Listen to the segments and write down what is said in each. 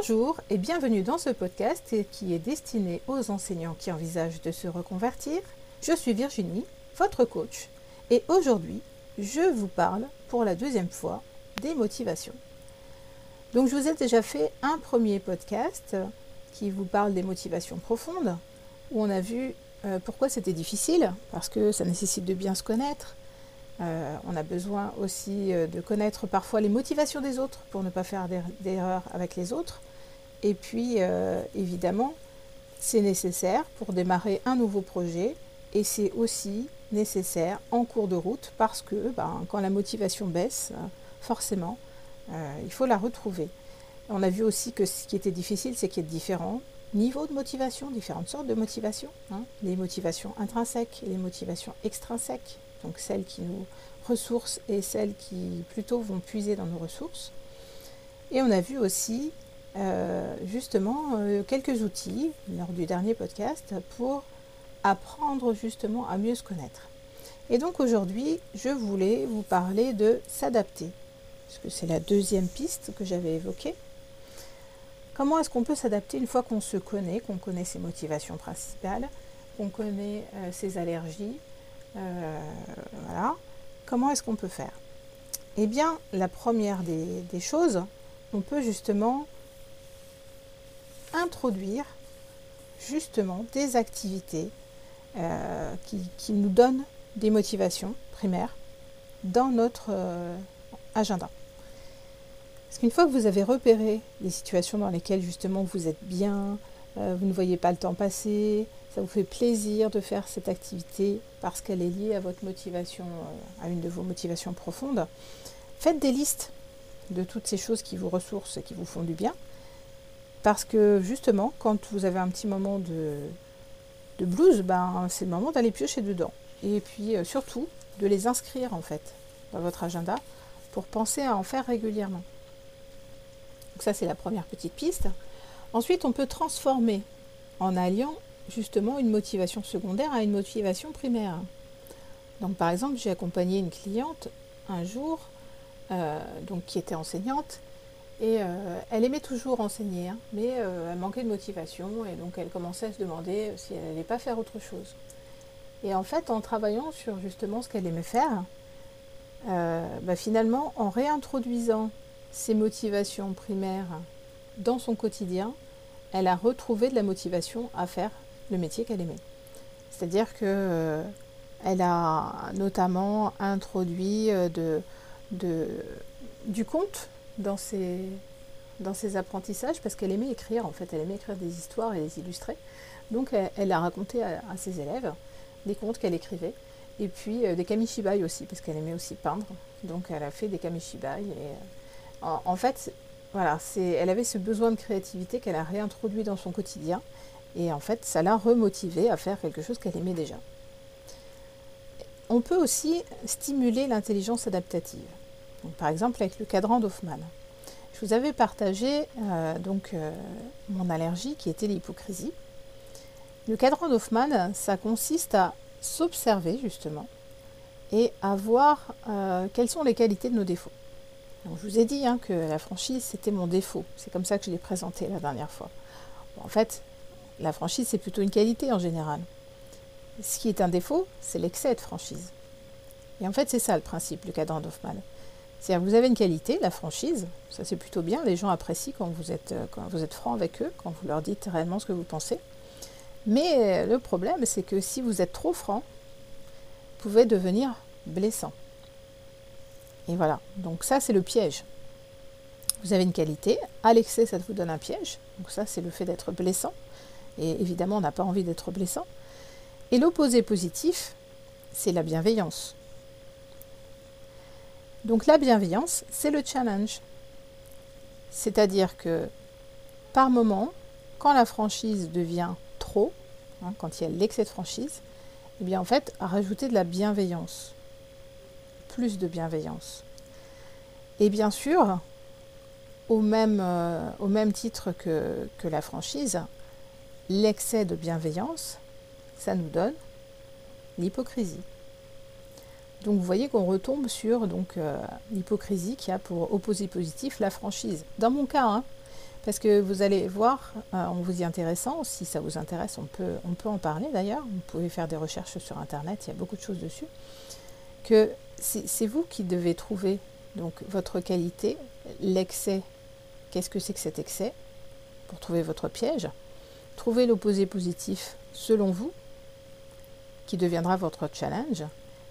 Bonjour et bienvenue dans ce podcast qui est destiné aux enseignants qui envisagent de se reconvertir. Je suis Virginie, votre coach, et aujourd'hui, je vous parle pour la deuxième fois des motivations. Donc je vous ai déjà fait un premier podcast qui vous parle des motivations profondes, où on a vu euh, pourquoi c'était difficile, parce que ça nécessite de bien se connaître. Euh, on a besoin aussi euh, de connaître parfois les motivations des autres pour ne pas faire d'erreurs avec les autres. Et puis, évidemment, c'est nécessaire pour démarrer un nouveau projet et c'est aussi nécessaire en cours de route parce que ben, quand la motivation baisse, forcément, il faut la retrouver. On a vu aussi que ce qui était difficile, c'est qu'il y ait différents niveaux de motivation, différentes sortes de motivations. Hein. Les motivations intrinsèques et les motivations extrinsèques, donc celles qui nous ressourcent et celles qui plutôt vont puiser dans nos ressources. Et on a vu aussi euh, justement euh, quelques outils lors du dernier podcast pour apprendre justement à mieux se connaître. Et donc aujourd'hui, je voulais vous parler de s'adapter, parce que c'est la deuxième piste que j'avais évoquée. Comment est-ce qu'on peut s'adapter une fois qu'on se connaît, qu'on connaît ses motivations principales, qu'on connaît euh, ses allergies Voilà. Comment est-ce qu'on peut faire? Eh bien, la première des, choses, on peut justement introduire justement des activités euh, qui, nous donnent des motivations primaires dans notre agenda. Parce qu'une fois que vous avez repéré les situations dans lesquelles justement vous êtes bien, euh, vous ne voyez pas le temps passer, ça vous fait plaisir de faire cette activité parce qu'elle est liée à votre motivation, euh, à une de vos motivations profondes, faites des listes de toutes ces choses qui vous ressourcent et qui vous font du bien. Parce que justement, quand vous avez un petit moment de, blues, ben, c'est le moment d'aller piocher dedans. Et puis euh, surtout, de les inscrire en fait dans votre agenda pour penser à en faire régulièrement. Donc ça, c'est la première petite piste. Ensuite, on peut transformer en alliant justement une motivation secondaire à une motivation primaire. Donc par exemple, j'ai accompagné une cliente un jour, euh, qui était enseignante, et euh, elle aimait toujours enseigner, hein, mais euh, elle manquait de motivation, et donc elle commençait à se demander si elle n'allait pas faire autre chose. Et en fait, en travaillant sur justement ce qu'elle aimait faire, bah, finalement, en réintroduisant ses motivations primaires dans son quotidien, elle a retrouvé de la motivation à faire le métier qu'elle aimait. C'est-à-dire que euh, elle a notamment introduit euh, du conte dans ses, dans ses apprentissages parce qu'elle aimait écrire en fait, elle aimait écrire des histoires et les illustrer. Donc elle, a raconté à, ses élèves des contes qu'elle écrivait et puis euh, des kamishibai aussi parce qu'elle aimait aussi peindre. Donc elle a fait des kamishibai et en, fait, voilà, elle avait ce besoin de créativité qu'elle a réintroduit dans son quotidien. Et en fait, ça l'a remotivée à faire quelque chose qu'elle aimait déjà. On peut aussi stimuler l'intelligence adaptative. Par exemple, avec le cadran d'Hoffman. Je vous avais partagé euh, donc, euh, mon allergie qui était l'hypocrisie. Le cadran d'Hoffman, ça consiste à s'observer justement et à voir euh, quelles sont les qualités de nos défauts je vous ai dit hein, que la franchise, c'était mon défaut. C'est comme ça que je l'ai présenté la dernière fois. en fait, la franchise, c'est plutôt une qualité en général. Ce qui est un défaut, c'est l'excès de franchise. Et en fait, c'est ça le principe, le cadran d'Hoffman. C'est-à-dire vous avez une qualité, la franchise, ça c'est plutôt bien, les gens apprécient quand vous, êtes, euh, quand vous êtes franc avec eux, quand vous leur dites réellement ce que vous pensez. Mais le problème, c'est que si vous êtes trop franc, vous pouvez devenir blessant. Et voilà, donc ça c'est le piège. Vous avez une qualité, à l'excès ça vous donne un piège, donc ça c'est le fait d'être blessant, et évidemment on n'a pas envie d'être blessant. Et l'opposé positif, c'est la bienveillance. Donc la bienveillance, c'est le challenge. C'est-à-dire que par moment, quand la franchise devient trop, hein, quand il y a l'excès de franchise, eh bien en fait, rajouter de la bienveillance plus de bienveillance. Et bien sûr, au même, euh, titre que la franchise, l'excès de bienveillance, ça nous donne l'hypocrisie. Donc vous voyez qu'on retombe sur donc euh, l'hypocrisie qui a pour opposé positif la franchise. Dans mon cas, hein, Parce que vous allez voir, euh, en vous y intéressant, si ça vous intéresse, on peut, on peut en parler d'ailleurs, vous pouvez faire des recherches sur Internet, il y a beaucoup de choses dessus, que c'est vous qui devez trouver donc votre qualité, l'excès, qu'est-ce que c'est que cet excès, pour trouver votre piège, trouver l'opposé positif selon vous, qui deviendra votre challenge,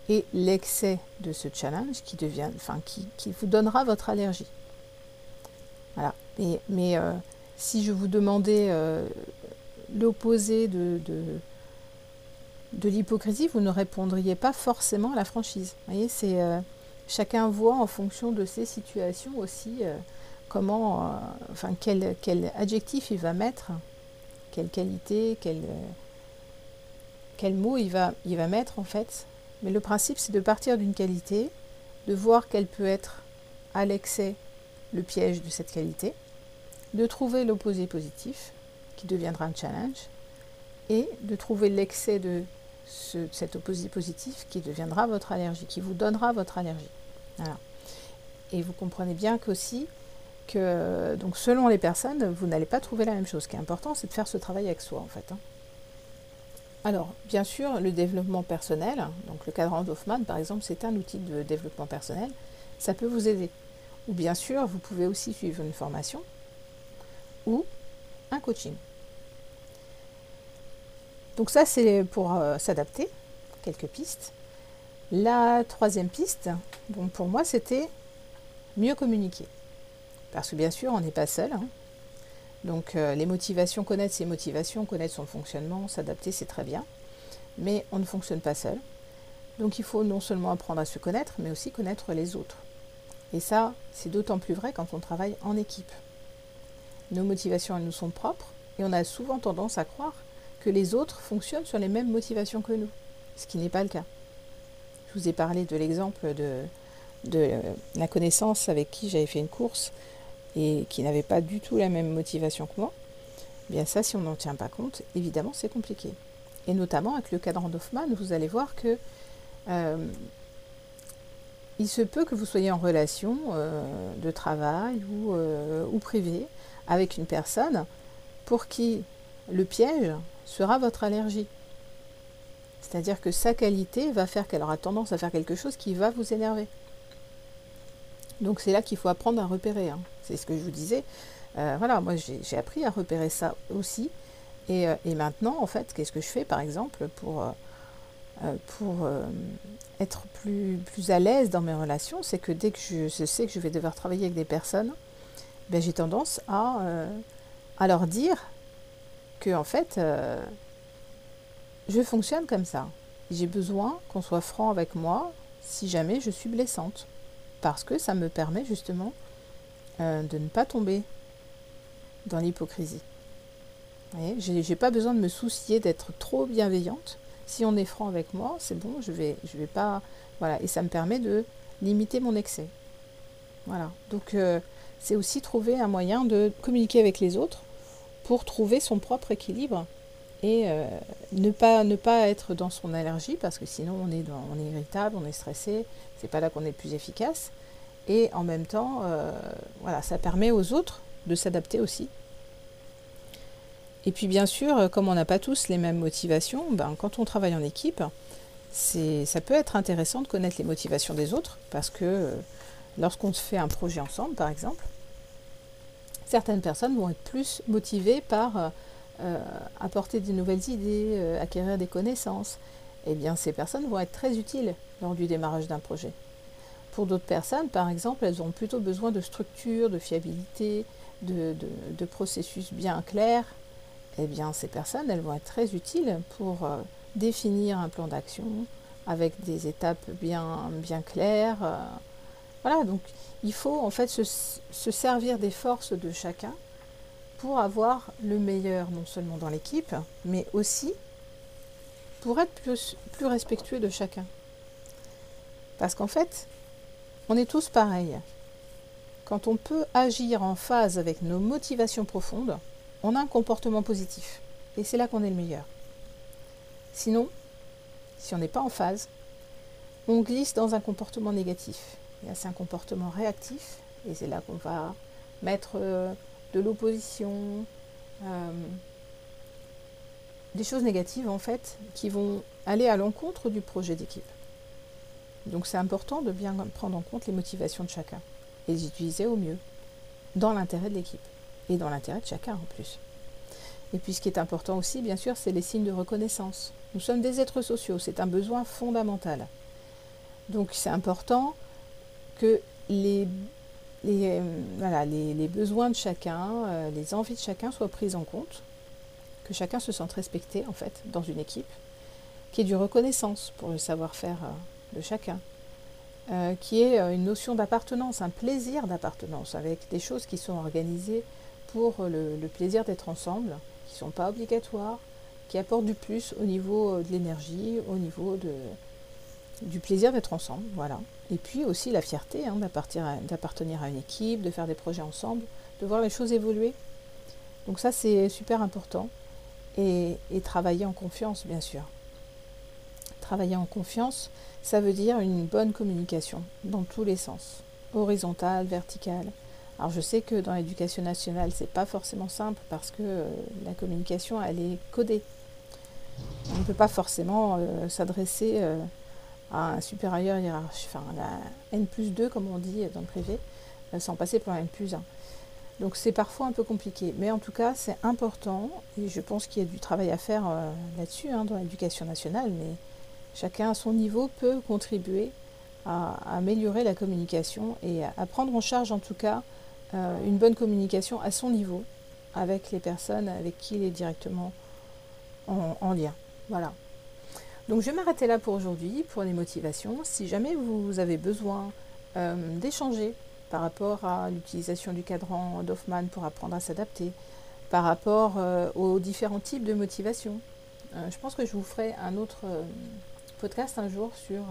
et l'excès de ce challenge qui, devient, enfin, qui, qui vous donnera votre allergie. Voilà. mais euh, si je vous demandais euh, l'opposé de, de, l'hypocrisie, vous ne répondriez pas forcément à la franchise. Vous voyez, c'est euh, chacun voit en fonction de ses situations aussi comment, enfin, quel, quel, adjectif il va mettre, quelle qualité, quel, quel mot il va, il va mettre en fait. Mais le principe, c'est de partir d'une qualité, de voir qu'elle peut être à l'excès le piège de cette qualité, de trouver l'opposé positif, qui deviendra un challenge, et de trouver l'excès de cet opposé positif qui deviendra votre allergie, qui vous donnera votre allergie. Et vous comprenez bien qu'aussi, que donc selon les personnes, vous n'allez pas trouver la même chose. Ce qui est important, c'est de faire ce travail avec soi, en fait. Hein. Alors, bien sûr, le développement personnel, donc le cadran d'Hoffman, par exemple, c'est un outil de développement personnel, ça peut vous aider. Ou bien sûr, vous pouvez aussi suivre une formation ou un coaching. Donc ça, c'est pour euh, s'adapter, quelques pistes. La troisième piste, pour moi, c'était mieux communiquer. Parce que bien sûr, on n'est pas seul. Hein. Donc euh, les motivations, connaître ses motivations, connaître son fonctionnement, s'adapter, c'est très bien. Mais on ne fonctionne pas seul. Donc il faut non seulement apprendre à se connaître, mais aussi connaître les autres. Et ça, c'est d'autant plus vrai quand on travaille en équipe. Nos motivations, elles nous sont propres, et on a souvent tendance à croire que les autres fonctionnent sur les mêmes motivations que nous, ce qui n'est pas le cas. Je vous ai parlé de l'exemple de, de la connaissance avec qui j'avais fait une course et qui n'avait pas du tout la même motivation que moi. Bien ça, si on n'en tient pas compte, évidemment, c'est compliqué. Et notamment avec le cadran d'Hoffman, vous allez voir que euh, il se peut que vous soyez en relation euh, de travail ou, euh, ou privée avec une personne pour qui le piège sera votre allergie. C'est-à-dire que sa qualité va faire qu'elle aura tendance à faire quelque chose qui va vous énerver. Donc c'est là qu'il faut apprendre à repérer. Hein. C'est ce que je vous disais. Euh, voilà, moi j'ai appris à repérer ça aussi. Et, et maintenant, en fait, qu'est-ce que je fais par exemple pour euh, euh, être plus, plus à l'aise dans mes relations, c'est que dès que je, sais que je vais devoir travailler avec des personnes, ben, j'ai tendance à, euh, à, leur dire que en fait, je fonctionne comme ça. J'ai besoin qu'on soit franc avec moi si jamais je suis blessante. Parce que ça me permet justement de ne pas tomber dans l'hypocrisie. Je n'ai pas besoin de me soucier d'être trop bienveillante si on est franc avec moi, c'est bon, je vais, vais pas. Voilà, et ça me permet de limiter mon excès. Voilà. Donc, euh, c'est aussi trouver un moyen de communiquer avec les autres pour trouver son propre équilibre et euh, ne, pas, ne pas être dans son allergie parce que sinon on est, on est irritable, on est stressé, c'est pas là qu'on est plus efficace. Et en même temps, euh, voilà, ça permet aux autres de s'adapter aussi et puis bien sûr, euh, comme on n'a pas tous les mêmes motivations, ben, quand on travaille en équipe, ça peut être intéressant de connaître les motivations des autres, parce que euh, lorsqu'on fait un projet ensemble, par exemple, certaines personnes vont être plus motivées par euh, apporter de nouvelles idées, acquérir des connaissances. Eh bien, ces personnes vont être très utiles lors du démarrage d'un projet. Pour d'autres personnes, par exemple, elles ont plutôt besoin de structure, de fiabilité, de processus bien clairs, eh bien ces personnes, elles vont être très utiles pour euh, définir un plan d'action avec des étapes bien, bien claires. Euh. voilà, donc il faut en fait se, servir des forces de chacun pour avoir le meilleur non seulement dans l'équipe, mais aussi pour être plus, plus respectueux de chacun. Parce qu'en fait, on est tous pareils. Quand on peut agir en phase avec nos motivations profondes, on a un comportement positif. Et c'est là qu'on est le meilleur. Sinon, si on n'est pas en phase, on glisse dans un comportement négatif. C'est un comportement réactif, et c'est là qu'on va mettre euh, de l'opposition, euh, des choses négatives en fait qui vont aller à l'encontre du projet d'équipe. Donc c'est important de bien prendre en compte les motivations de chacun et les utiliser au mieux, dans l'intérêt de l'équipe et dans l'intérêt de chacun en plus. Et puis ce qui est important aussi, bien sûr, c'est les signes de reconnaissance. Nous sommes des êtres sociaux, c'est un besoin fondamental. Donc c'est important que les, les, euh, les, besoins de chacun, euh, les envies de chacun soient prises en compte, que chacun se sente respecté en fait dans une équipe, qu'il y ait du reconnaissance pour le savoir-faire euh, de chacun, qui est une notion d'appartenance, un plaisir d'appartenance, avec des choses qui sont organisées pour le, le plaisir d'être ensemble, qui ne sont pas obligatoires, qui apportent du plus au niveau de l'énergie, au niveau du plaisir d'être ensemble, voilà. Et puis aussi la fierté hein, d'appartenir à une équipe, de faire des projets ensemble, de voir les choses évoluer. Donc ça c'est super important. Et, travailler en confiance, bien sûr. Travailler en confiance, ça veut dire une bonne communication dans tous les sens, horizontale, verticale. Alors je sais que dans l'éducation nationale, c'est pas forcément simple parce que euh, la communication, elle est codée. On ne peut pas forcément euh, s'adresser euh, à un supérieur hiérarchique, enfin la N plus 2 comme on dit dans le privé, sans passer par N plus 1. Donc c'est parfois un peu compliqué, mais en tout cas c'est important, et je pense qu'il y a du travail à faire là-dessus hein, dans l'éducation nationale, mais chacun à son niveau peut contribuer à, améliorer la communication et à, prendre en charge en tout cas euh, une bonne communication à son niveau avec les personnes avec qui il est directement en, en lien. Voilà. Donc je vais m'arrêter là pour aujourd'hui, pour les motivations. Si jamais vous avez besoin euh, d'échanger par rapport à l'utilisation du cadran d'Hoffman pour apprendre à s'adapter, par rapport euh, aux différents types de motivations, euh, je pense que je vous ferai un autre podcast un jour sur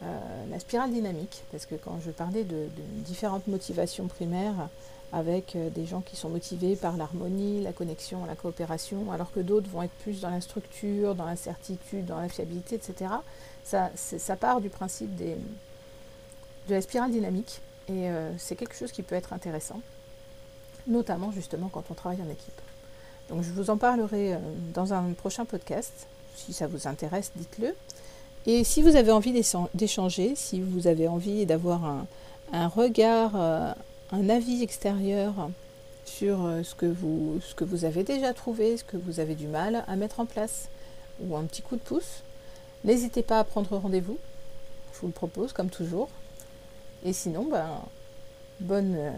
la spirale dynamique, parce que quand je parlais de différentes motivations primaires, avec euh, des gens qui sont motivés par l'harmonie, la connexion, la coopération, alors que d'autres vont être plus dans la structure, dans l'incertitude, dans la fiabilité, etc. Ça, part du principe de la spirale dynamique et euh, c'est quelque chose qui peut être intéressant, notamment justement quand on travaille en équipe. Donc je vous en parlerai euh, dans un prochain podcast. Si ça vous intéresse, dites-le. Et si vous avez envie d'échanger, si vous avez envie d'avoir un, regard un avis extérieur sur euh, ce que, vous, ce que vous avez déjà trouvé, ce que vous avez du mal à mettre en place, ou un petit coup de pouce, n'hésitez pas à prendre rendez-vous. Je vous le propose comme toujours. Et sinon, ben, bonne. Euh,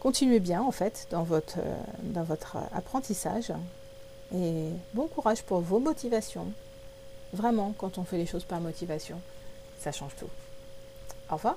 continuez bien en fait dans votre, euh, dans votre apprentissage. Et bon courage pour vos motivations. Vraiment, quand on fait les choses par motivation, ça change tout. Au revoir.